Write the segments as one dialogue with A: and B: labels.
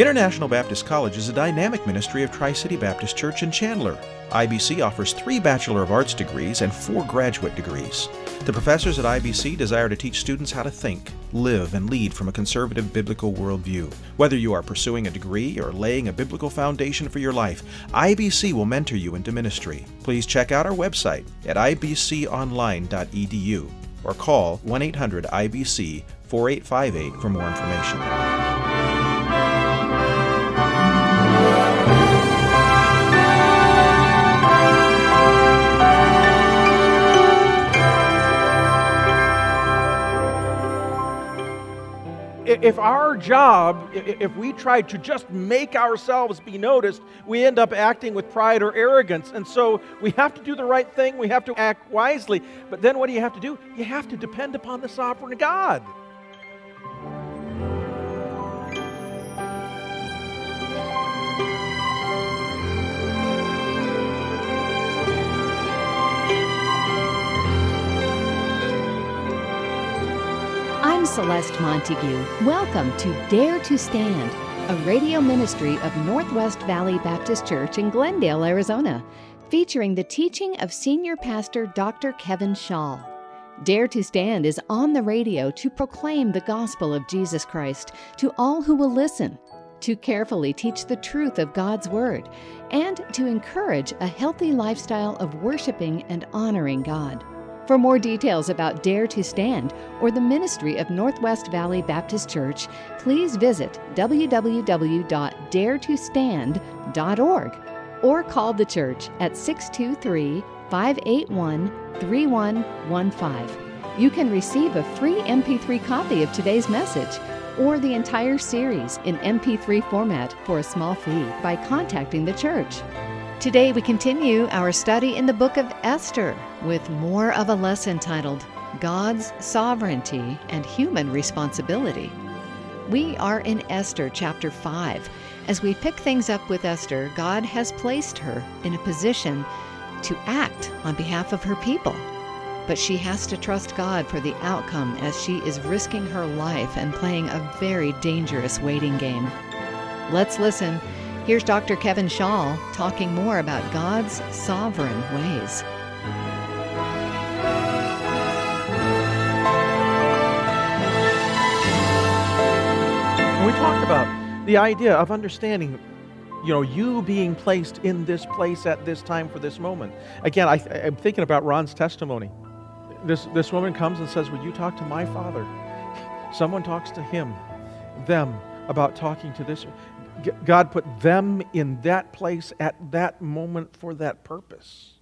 A: International Baptist College is a dynamic ministry of Tri City Baptist Church in Chandler. IBC offers three Bachelor of Arts degrees and four graduate degrees. The professors at IBC desire to teach students how to think, live, and lead from a conservative biblical worldview. Whether you are pursuing a degree or laying a biblical foundation for your life, IBC will mentor you into ministry. Please check out our website at ibconline.edu or call 1 800 IBC 4858 for more information.
B: If our job, if we try to just make ourselves be noticed, we end up acting with pride or arrogance. And so we have to do the right thing, we have to act wisely. But then what do you have to do? You have to depend upon the sovereign God.
C: Celeste Montague. Welcome to Dare to Stand, a radio ministry of Northwest Valley Baptist Church in Glendale, Arizona, featuring the teaching of Senior Pastor Dr. Kevin Schaal. Dare to Stand is on the radio to proclaim the gospel of Jesus Christ to all who will listen, to carefully teach the truth of God's Word, and to encourage a healthy lifestyle of worshiping and honoring God. For more details about Dare to Stand or the ministry of Northwest Valley Baptist Church, please visit www.daretostand.org or call the church at 623 581 3115. You can receive a free MP3 copy of today's message or the entire series in MP3 format for a small fee by contacting the church. Today we continue our study in the book of Esther with more of a lesson titled God's Sovereignty and Human Responsibility. We are in Esther chapter 5. As we pick things up with Esther, God has placed her in a position to act on behalf of her people. But she has to trust God for the outcome as she is risking her life and playing a very dangerous waiting game. Let's listen Here's Dr. Kevin Schaal talking more about God's sovereign ways.
B: we talked about the idea of understanding you know you being placed in this place at this time for this moment again I, am thinking about ron's testimony this, this woman comes and says would you talk to my father someone talks to him them about talking to this God put them in that place at that moment for that purpose.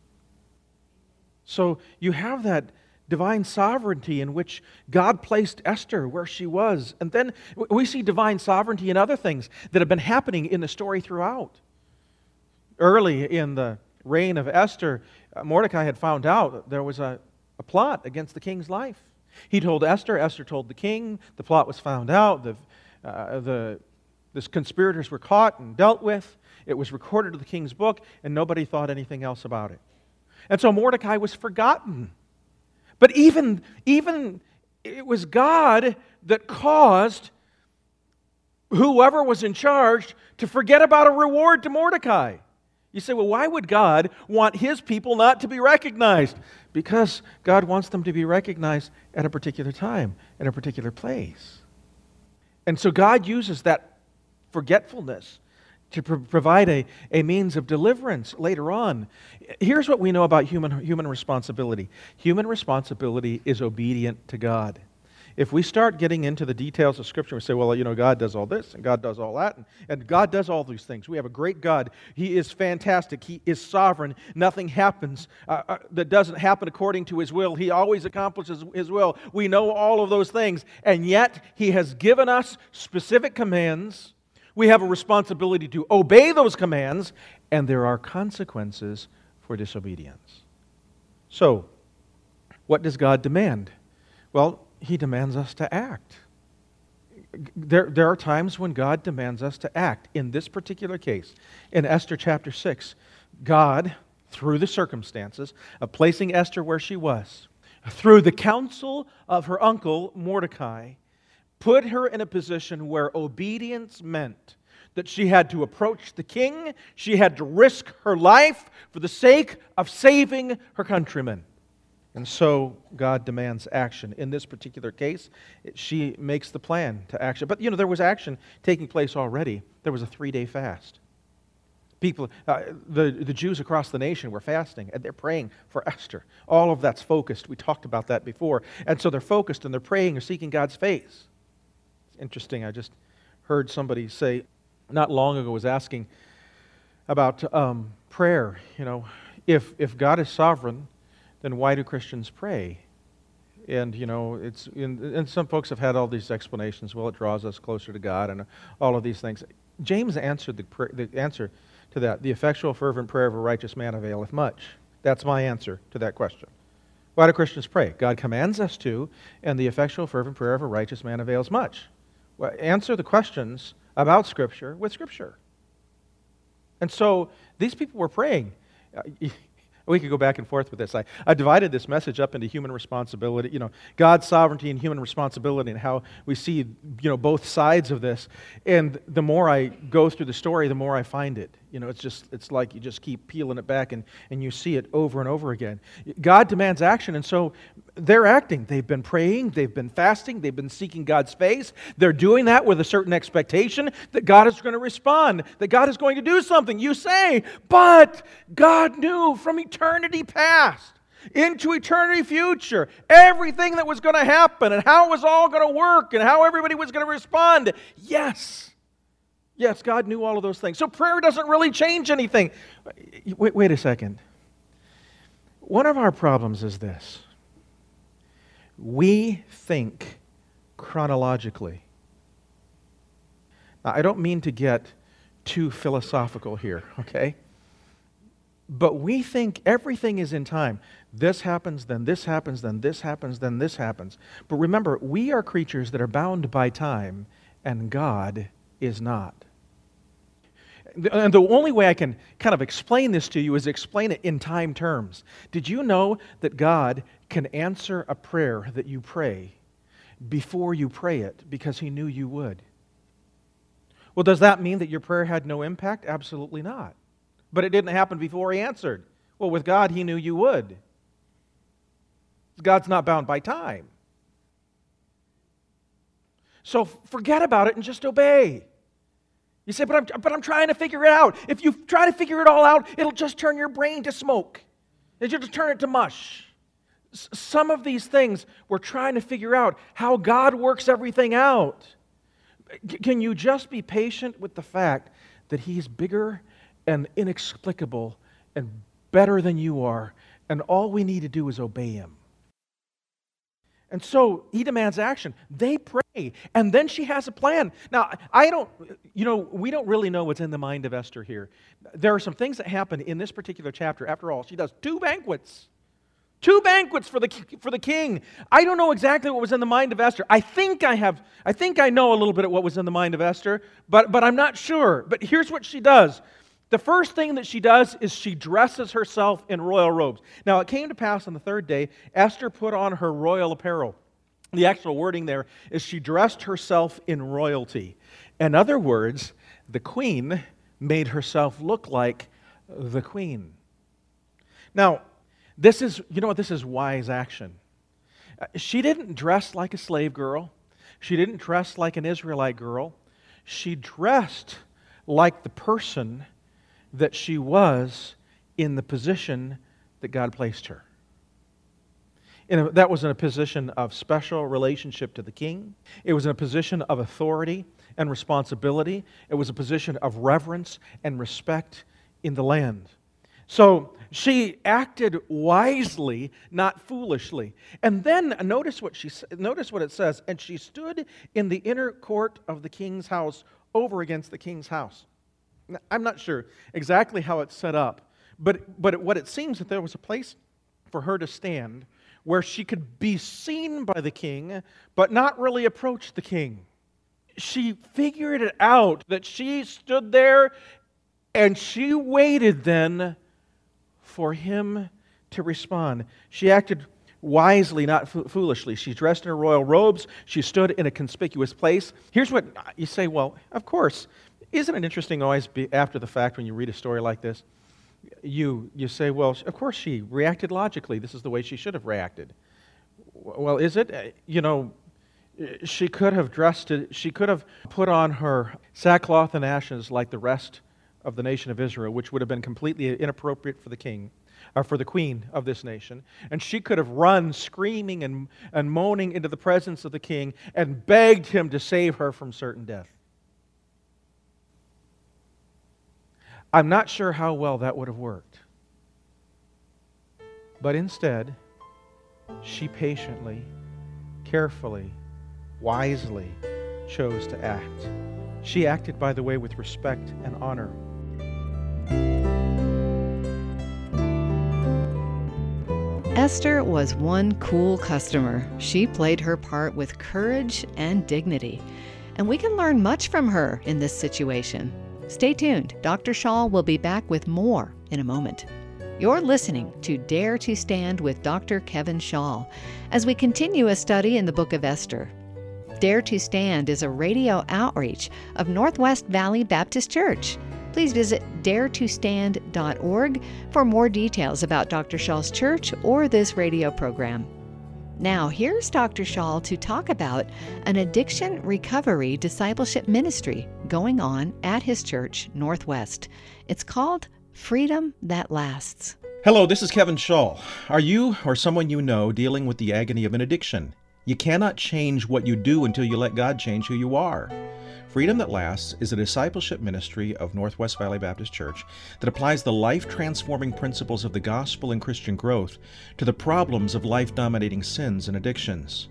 B: So you have that divine sovereignty in which God placed Esther where she was. And then we see divine sovereignty in other things that have been happening in the story throughout. Early in the reign of Esther, uh, Mordecai had found out there was a, a plot against the king's life. He told Esther, Esther told the king, the plot was found out, the, uh, the the conspirators were caught and dealt with. It was recorded in the king's book, and nobody thought anything else about it. And so Mordecai was forgotten. But even, even it was God that caused whoever was in charge to forget about a reward to Mordecai. You say, well, why would God want his people not to be recognized? Because God wants them to be recognized at a particular time, in a particular place. And so God uses that forgetfulness to provide a, a means of deliverance later on. Here's what we know about human, human responsibility human responsibility is obedient to God. If we start getting into the details of Scripture, we say, well, you know, God does all this and God does all that, and, and God does all these things. We have a great God. He is fantastic. He is sovereign. Nothing happens uh, uh, that doesn't happen according to His will. He always accomplishes His will. We know all of those things, and yet He has given us specific commands we have a responsibility to obey those commands, and there are consequences for disobedience. So, what does God demand? Well, He demands us to act. There, there are times when God demands us to act. In this particular case, in Esther chapter 6, God, through the circumstances of placing Esther where she was, through the counsel of her uncle Mordecai, put her in a position where obedience meant that she had to approach the king. She had to risk her life for the sake of saving her countrymen. And so God demands action. In this particular case, she makes the plan to action. But you know, there was action taking place already. There was a three day fast. People, uh, the, the Jews across the nation were fasting and they're praying for Esther. All of that's focused. We talked about that before. And so they're focused and they're praying or seeking God's face. Interesting. I just heard somebody say not long ago was asking about um, prayer. You know, if, if God is sovereign, then why do Christians pray? And, you know, it's, and some folks have had all these explanations. Well, it draws us closer to God and all of these things. James answered the, the answer to that. The effectual, fervent prayer of a righteous man availeth much. That's my answer to that question. Why do Christians pray? God commands us to, and the effectual, fervent prayer of a righteous man avails much. Answer the questions about Scripture with Scripture. And so these people were praying. We could go back and forth with this. I, I divided this message up into human responsibility, you know, God's sovereignty and human responsibility, and how we see, you know, both sides of this. And the more I go through the story, the more I find it. You know, it's just, it's like you just keep peeling it back and, and you see it over and over again. God demands action, and so they're acting. They've been praying, they've been fasting, they've been seeking God's face. They're doing that with a certain expectation that God is going to respond, that God is going to do something. You say, but God knew from eternity past into eternity future everything that was going to happen and how it was all going to work and how everybody was going to respond. Yes. Yes, God knew all of those things. So prayer doesn't really change anything. Wait, wait a second. One of our problems is this we think chronologically. Now, I don't mean to get too philosophical here, okay? But we think everything is in time. This happens, then this happens, then this happens, then this happens. But remember, we are creatures that are bound by time, and God is not. And the only way I can kind of explain this to you is explain it in time terms. Did you know that God can answer a prayer that you pray before you pray it because He knew you would? Well, does that mean that your prayer had no impact? Absolutely not. But it didn't happen before He answered. Well, with God, He knew you would. God's not bound by time. So forget about it and just obey. You say, but I'm, but I'm trying to figure it out. If you try to figure it all out, it'll just turn your brain to smoke. It'll just turn it to mush. S- some of these things we're trying to figure out how God works everything out. C- can you just be patient with the fact that He's bigger and inexplicable and better than you are, and all we need to do is obey Him? And so he demands action. They pray, and then she has a plan. Now, I don't, you know, we don't really know what's in the mind of Esther here. There are some things that happen in this particular chapter. After all, she does two banquets. Two banquets for the, for the king. I don't know exactly what was in the mind of Esther. I think I have, I think I know a little bit of what was in the mind of Esther, but, but I'm not sure. But here's what she does. The first thing that she does is she dresses herself in royal robes. Now, it came to pass on the third day, Esther put on her royal apparel. The actual wording there is she dressed herself in royalty. In other words, the queen made herself look like the queen. Now, this is, you know what, this is wise action. Uh, she didn't dress like a slave girl, she didn't dress like an Israelite girl. She dressed like the person that she was in the position that God placed her. A, that was in a position of special relationship to the king. It was in a position of authority and responsibility. It was a position of reverence and respect in the land. So she acted wisely, not foolishly. And then notice what she notice what it says. And she stood in the inner court of the king's house over against the king's house. I'm not sure exactly how it's set up, but, but what it seems that there was a place for her to stand where she could be seen by the king, but not really approach the king. She figured it out that she stood there and she waited then for him to respond. She acted wisely, not foolishly. She dressed in her royal robes. She stood in a conspicuous place. Here's what you say well, of course, Isn't it interesting always be, after the fact when you read a story like this? You, you say, well, of course she reacted logically. This is the way she should have reacted. Well, is it? Uh, you know, she could have dressed it, she could have put on her sackcloth and ashes like the rest of the nation of Israel, which would have been completely inappropriate for the king or for the queen of this nation. And she could have run screaming and, and moaning into the presence of the king and begged him to save her from certain death. I'm not sure how well that would have worked. But instead, she patiently, carefully, wisely chose to act. She acted, by the way, with respect and honor.
C: Esther was one cool customer. She played her part with courage and dignity. And we can learn much from her in this situation. Stay tuned. Dr. Schaal will be back with more in a moment. You're listening to Dare to Stand with Dr. Kevin Schaal as we continue a study in the book of Esther. Dare to Stand is a radio outreach of Northwest Valley Baptist Church. Please visit daretostand.org for more details about Dr. Schaal's church or this radio program. Now, here's Dr. Schaal to talk about an addiction recovery discipleship ministry going on at his church, Northwest. It's called Freedom That Lasts.
A: Hello, this is Kevin Schaal. Are you or someone you know dealing with the agony of an addiction? You cannot change what you do until you let God change who you are. Freedom That Lasts is a discipleship ministry of Northwest Valley Baptist Church that applies the life transforming principles of the gospel and Christian growth to the problems of life dominating sins and addictions.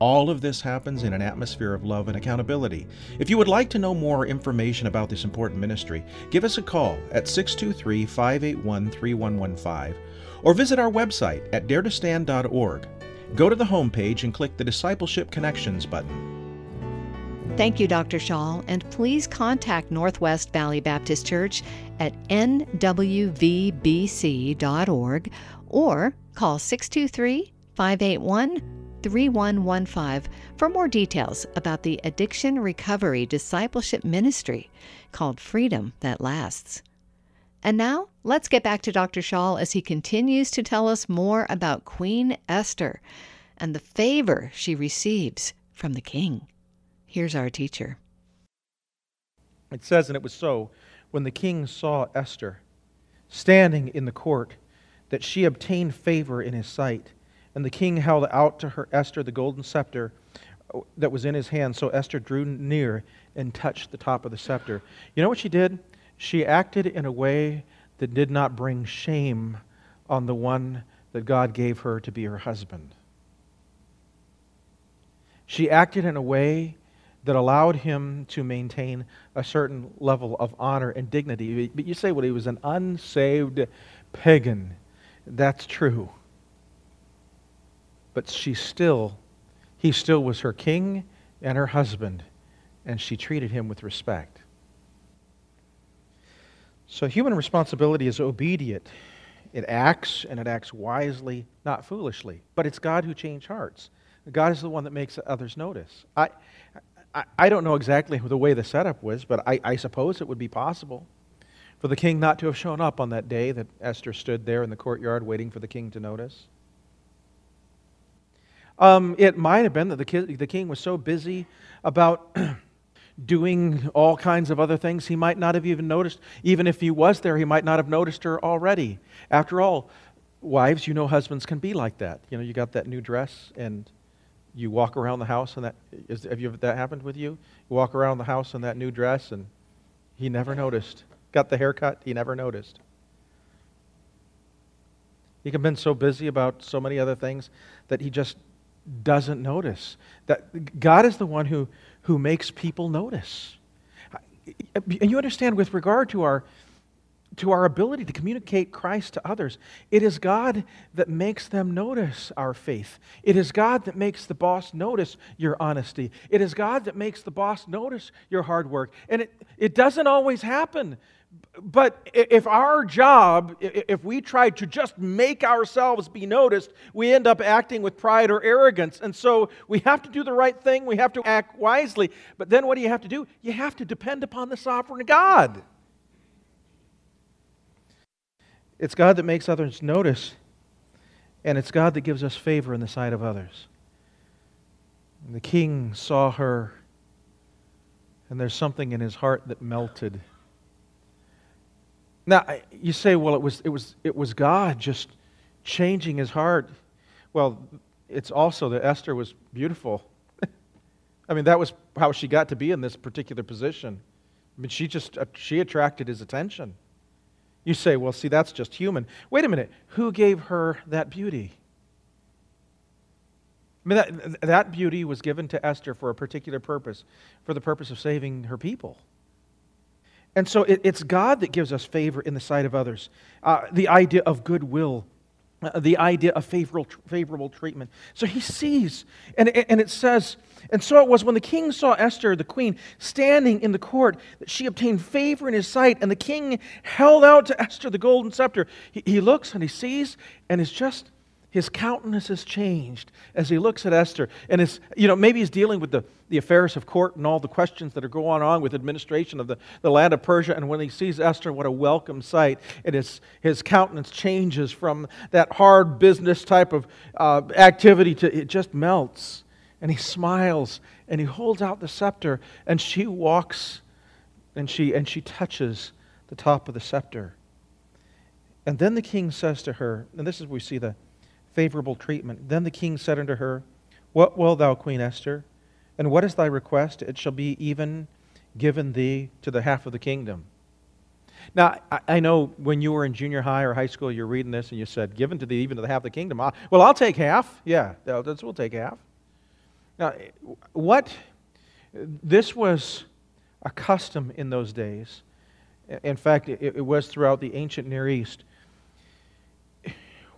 A: All of this happens in an atmosphere of love and accountability. If you would like to know more information about this important ministry, give us a call at 623 581 3115 or visit our website at daretostand.org. Go to the homepage and click the Discipleship Connections button.
C: Thank you, Dr. Schaal, and please contact Northwest Valley Baptist Church at nwvbc.org or call 623 581 3115 for more details about the Addiction Recovery Discipleship Ministry called Freedom That Lasts. And now, let's get back to Dr. Schaal as he continues to tell us more about Queen Esther and the favor she receives from the king. Here's our teacher.
B: It says, And it was so, when the king saw Esther standing in the court, that she obtained favor in his sight. And the king held out to her Esther the golden scepter uh, that was in his hand. So Esther drew near and touched the top of the scepter. You know what she did? She acted in a way that did not bring shame on the one that God gave her to be her husband. She acted in a way that allowed him to maintain a certain level of honor and dignity. But you say, well, he was an unsaved pagan. That's true. But she still, he still was her king and her husband, and she treated him with respect. So human responsibility is obedient. It acts, and it acts wisely, not foolishly. But it's God who changes hearts. God is the one that makes others notice. I, I, I don't know exactly the way the setup was, but I, I suppose it would be possible for the king not to have shown up on that day that Esther stood there in the courtyard waiting for the king to notice. Um, it might have been that the, ki- the king was so busy about doing all kinds of other things, he might not have even noticed. Even if he was there, he might not have noticed her already. After all, wives, you know husbands can be like that. You know, you got that new dress and you walk around the house and that is, have you that happened with you? You walk around the house in that new dress and he never noticed. Got the haircut, he never noticed. He can been so busy about so many other things that he just doesn't notice. That God is the one who who makes people notice. And you understand, with regard to our, to our ability to communicate Christ to others, it is God that makes them notice our faith. It is God that makes the boss notice your honesty. It is God that makes the boss notice your hard work. And it, it doesn't always happen but if our job, if we try to just make ourselves be noticed, we end up acting with pride or arrogance. And so we have to do the right thing, we have to act wisely. But then what do you have to do? You have to depend upon the sovereign God. It's God that makes others notice, and it's God that gives us favor in the sight of others. And the king saw her, and there's something in his heart that melted. Now, you say, well, it was, it was, it was God just changing his heart. Well, it's also that Esther was beautiful. I mean, that was how she got to be in this particular position. I mean, she just uh, she attracted his attention. You say, well, see, that's just human. Wait a minute. Who gave her that beauty? I mean, that, that beauty was given to Esther for a particular purpose, for the purpose of saving her people. And so it, it's God that gives us favor in the sight of others. Uh, the idea of goodwill, Uh, the idea of favorable, favorable treatment. So he sees, and, and it says, and so it was when the king saw Esther, the queen, standing in the court, that she obtained favor in his sight, and the king held out to Esther the golden scepter. He, he looks and he sees, and is just his countenance has changed as he looks at Esther. And it's, you know, maybe he's dealing with the, the affairs of court and all the questions that are going on with administration of the, the land of Persia. And when he sees Esther, what a welcome sight. And his, his countenance changes from that hard business type of uh, activity to it just melts. And he smiles and he holds out the scepter and she walks and she, and she touches the top of the scepter. And then the king says to her, and this is where we see the favorable treatment. Then the king said unto her, What will thou, Queen Esther? And what is thy request? It shall be even given thee to the half of the kingdom. Now, I know when you were in junior high or high school, you're reading this and you said, given to thee even to the half of the kingdom. Ah, well, I'll take half. Yeah, we'll take half. Now, what, this was a custom in those days. In fact, it was throughout the ancient Near East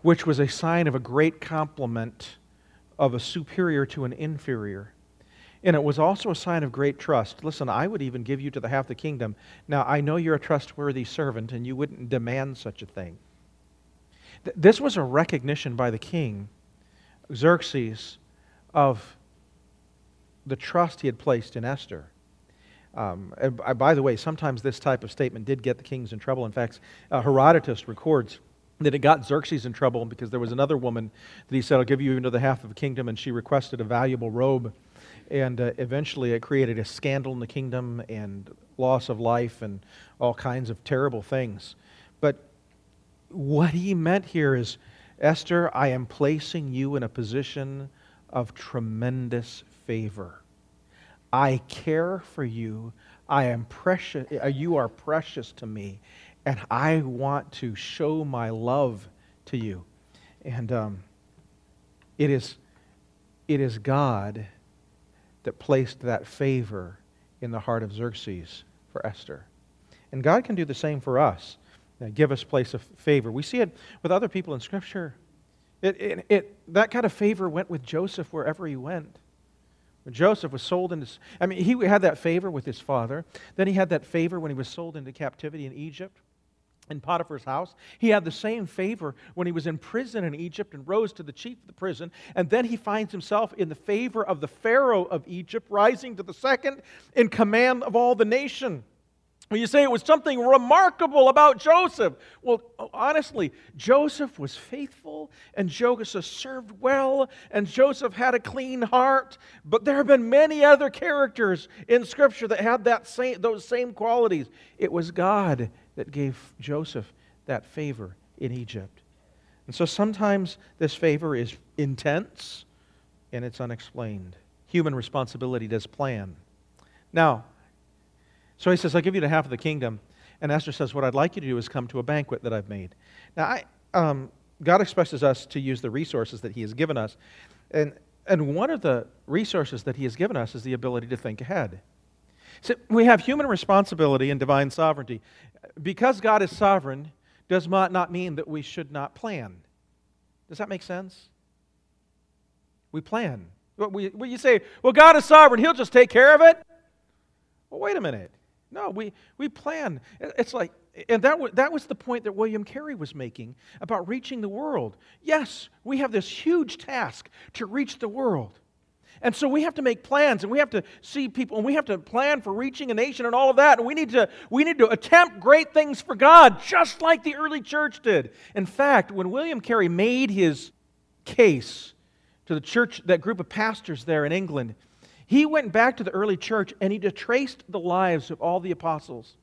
B: which was a sign of a great compliment of a superior to an inferior. And it was also a sign of great trust. Listen, I would even give you to the half the kingdom. Now, I know you're a trustworthy servant and you wouldn't demand such a thing. Th- this was a recognition by the king, Xerxes, of the trust he had placed in Esther. Um, and by the way, sometimes this type of statement did get the kings in trouble. In fact, uh, Herodotus records that it got Xerxes in trouble because there was another woman that he said, I'll give you into the half of a kingdom, and she requested a valuable robe. And uh, eventually it created a scandal in the kingdom and loss of life and all kinds of terrible things. But what he meant here is Esther, I am placing you in a position of tremendous favor. I care for you. I am precious. Uh, you are precious to me and I want to show my love to you. And um, it, is, it is God that placed that favor in the heart of Xerxes for Esther. And God can do the same for us, give us place of favor. We see it with other people in Scripture. It, it, it, that kind of favor went with Joseph wherever he went. When Joseph was sold into, I mean, he had that favor with his father. Then he had that favor when he was sold into captivity in Egypt in Potiphar's house. He had the same favor when he was in prison in Egypt and rose to the chief of the prison. And then he finds himself in the favor of the Pharaoh of Egypt, rising to the second in command of all the nation. You say it was something remarkable about Joseph, well, honestly, Joseph was faithful and Joseph served well and Joseph had a clean heart. But there have been many other characters in Scripture that had that same, those same qualities. It was God that gave Joseph that favor in Egypt. And so sometimes this favor is intense and it's unexplained. Human responsibility does plan. Now, so he says, I'll give you the half of the kingdom. And Esther says, What I'd like you to do is come to a banquet that I've made. Now, I, um, God expects us to use the resources that He has given us. And, and one of the resources that He has given us is the ability to think ahead. So we have human responsibility and divine sovereignty. Because God is sovereign does not, not mean that we should not plan. Does that make sense? We plan. We, you say, well, God is sovereign, He'll just take care of it. Well, wait a minute. No, we, we plan. It's like, and that, w- that was the point that William Carey was making about reaching the world. Yes, we have this huge task to reach the world. And so we have to make plans and we have to see people and we have to plan for reaching a nation and all of that. And we need to, we need to attempt great things for God, just like the early church did. In fact, when William Carey made his case to the church, that group of pastors there in England, he went back to the early church and he traced the lives of all the apostles.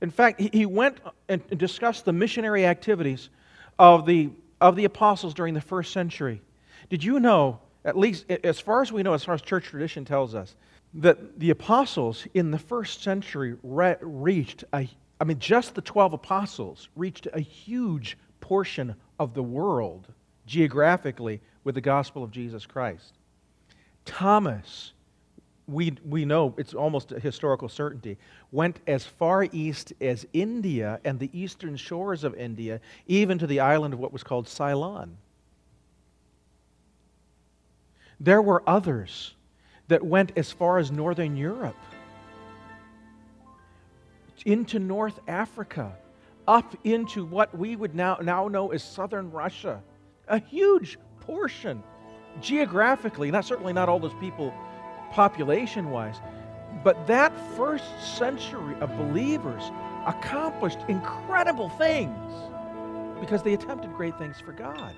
B: In fact, he went and discussed the missionary activities of the, of the apostles during the first century. Did you know, at least as far as we know, as far as church tradition tells us, that the apostles in the first century re- reached a, I mean, just the 12 apostles reached a huge portion of the world geographically with the gospel of Jesus Christ. Thomas, we, we know it's almost a historical certainty, went as far east as India and the eastern shores of India, even to the island of what was called Ceylon. There were others that went as far as northern Europe, into North Africa, up into what we would now, now know as southern Russia. A huge portion geographically, not certainly not all those people population wise, but that first century of believers accomplished incredible things because they attempted great things for God.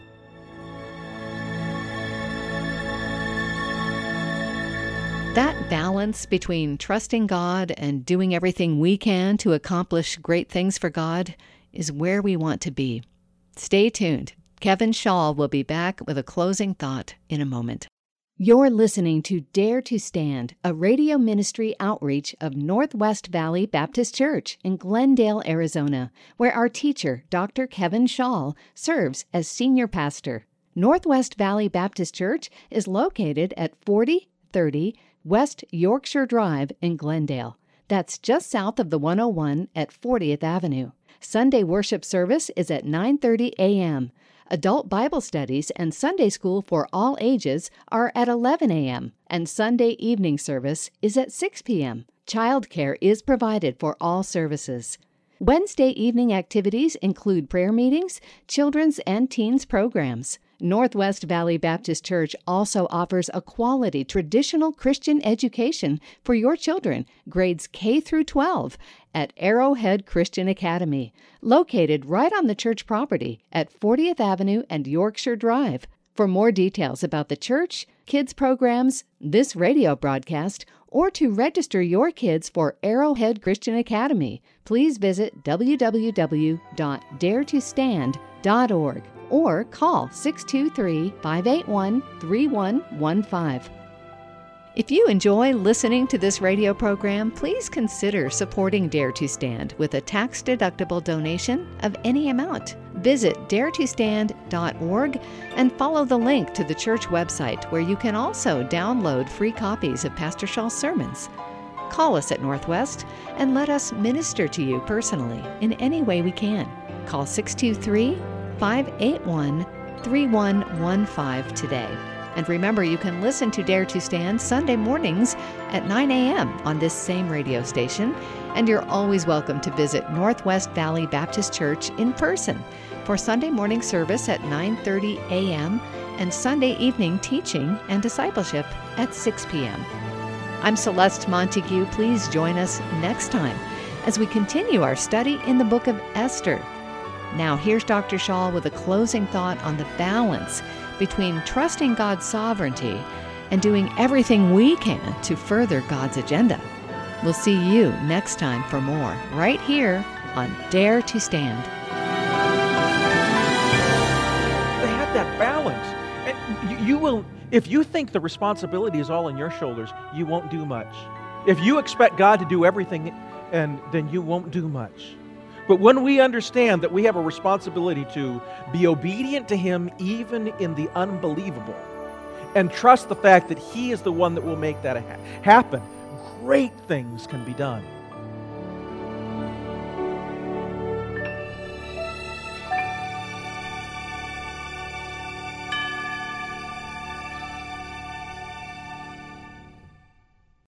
C: That balance between trusting God and doing everything we can to accomplish great things for God is where we want to be. Stay tuned. Kevin Schaal will be back with a closing thought in a moment. You're listening to Dare to Stand, a radio ministry outreach of Northwest Valley Baptist Church in Glendale, Arizona, where our teacher, Dr. Kevin Schaal, serves as senior pastor. Northwest Valley Baptist Church is located at 4030 West Yorkshire Drive in Glendale. That's just south of the 101 at 40th Avenue. Sunday worship service is at 9:30 a.m. Adult Bible studies and Sunday school for all ages are at 11 a.m., and Sunday evening service is at 6 p.m. Childcare is provided for all services. Wednesday evening activities include prayer meetings, children's and teens programs. Northwest Valley Baptist Church also offers a quality traditional Christian education for your children, grades K through 12, at Arrowhead Christian Academy, located right on the church property at 40th Avenue and Yorkshire Drive. For more details about the church, kids programs, this radio broadcast, or to register your kids for Arrowhead Christian Academy, please visit www.daretostand.org or call 623 581 3115. If you enjoy listening to this radio program, please consider supporting Dare to Stand with a tax deductible donation of any amount. Visit daretostand.org and follow the link to the church website where you can also download free copies of Pastor Schaal's sermons. Call us at Northwest and let us minister to you personally in any way we can. Call 623 581 3115 today. And remember, you can listen to Dare to Stand Sunday mornings at 9 a.m. on this same radio station. And you're always welcome to visit Northwest Valley Baptist Church in person for Sunday morning service at 9:30 a.m. and Sunday evening teaching and discipleship at 6 p.m. I'm Celeste Montague. Please join us next time as we continue our study in the book of Esther. Now, here's Dr. Schaal with a closing thought on the balance between trusting God's sovereignty and doing everything we can to further God's agenda. We'll see you next time for more, right here on Dare to Stand.
B: They had that balance. And you, you will, if you think the responsibility is all on your shoulders, you won't do much. If you expect God to do everything, and then you won't do much. But when we understand that we have a responsibility to be obedient to Him even in the unbelievable and trust the fact that He is the one that will make that ha- happen, great things can be done.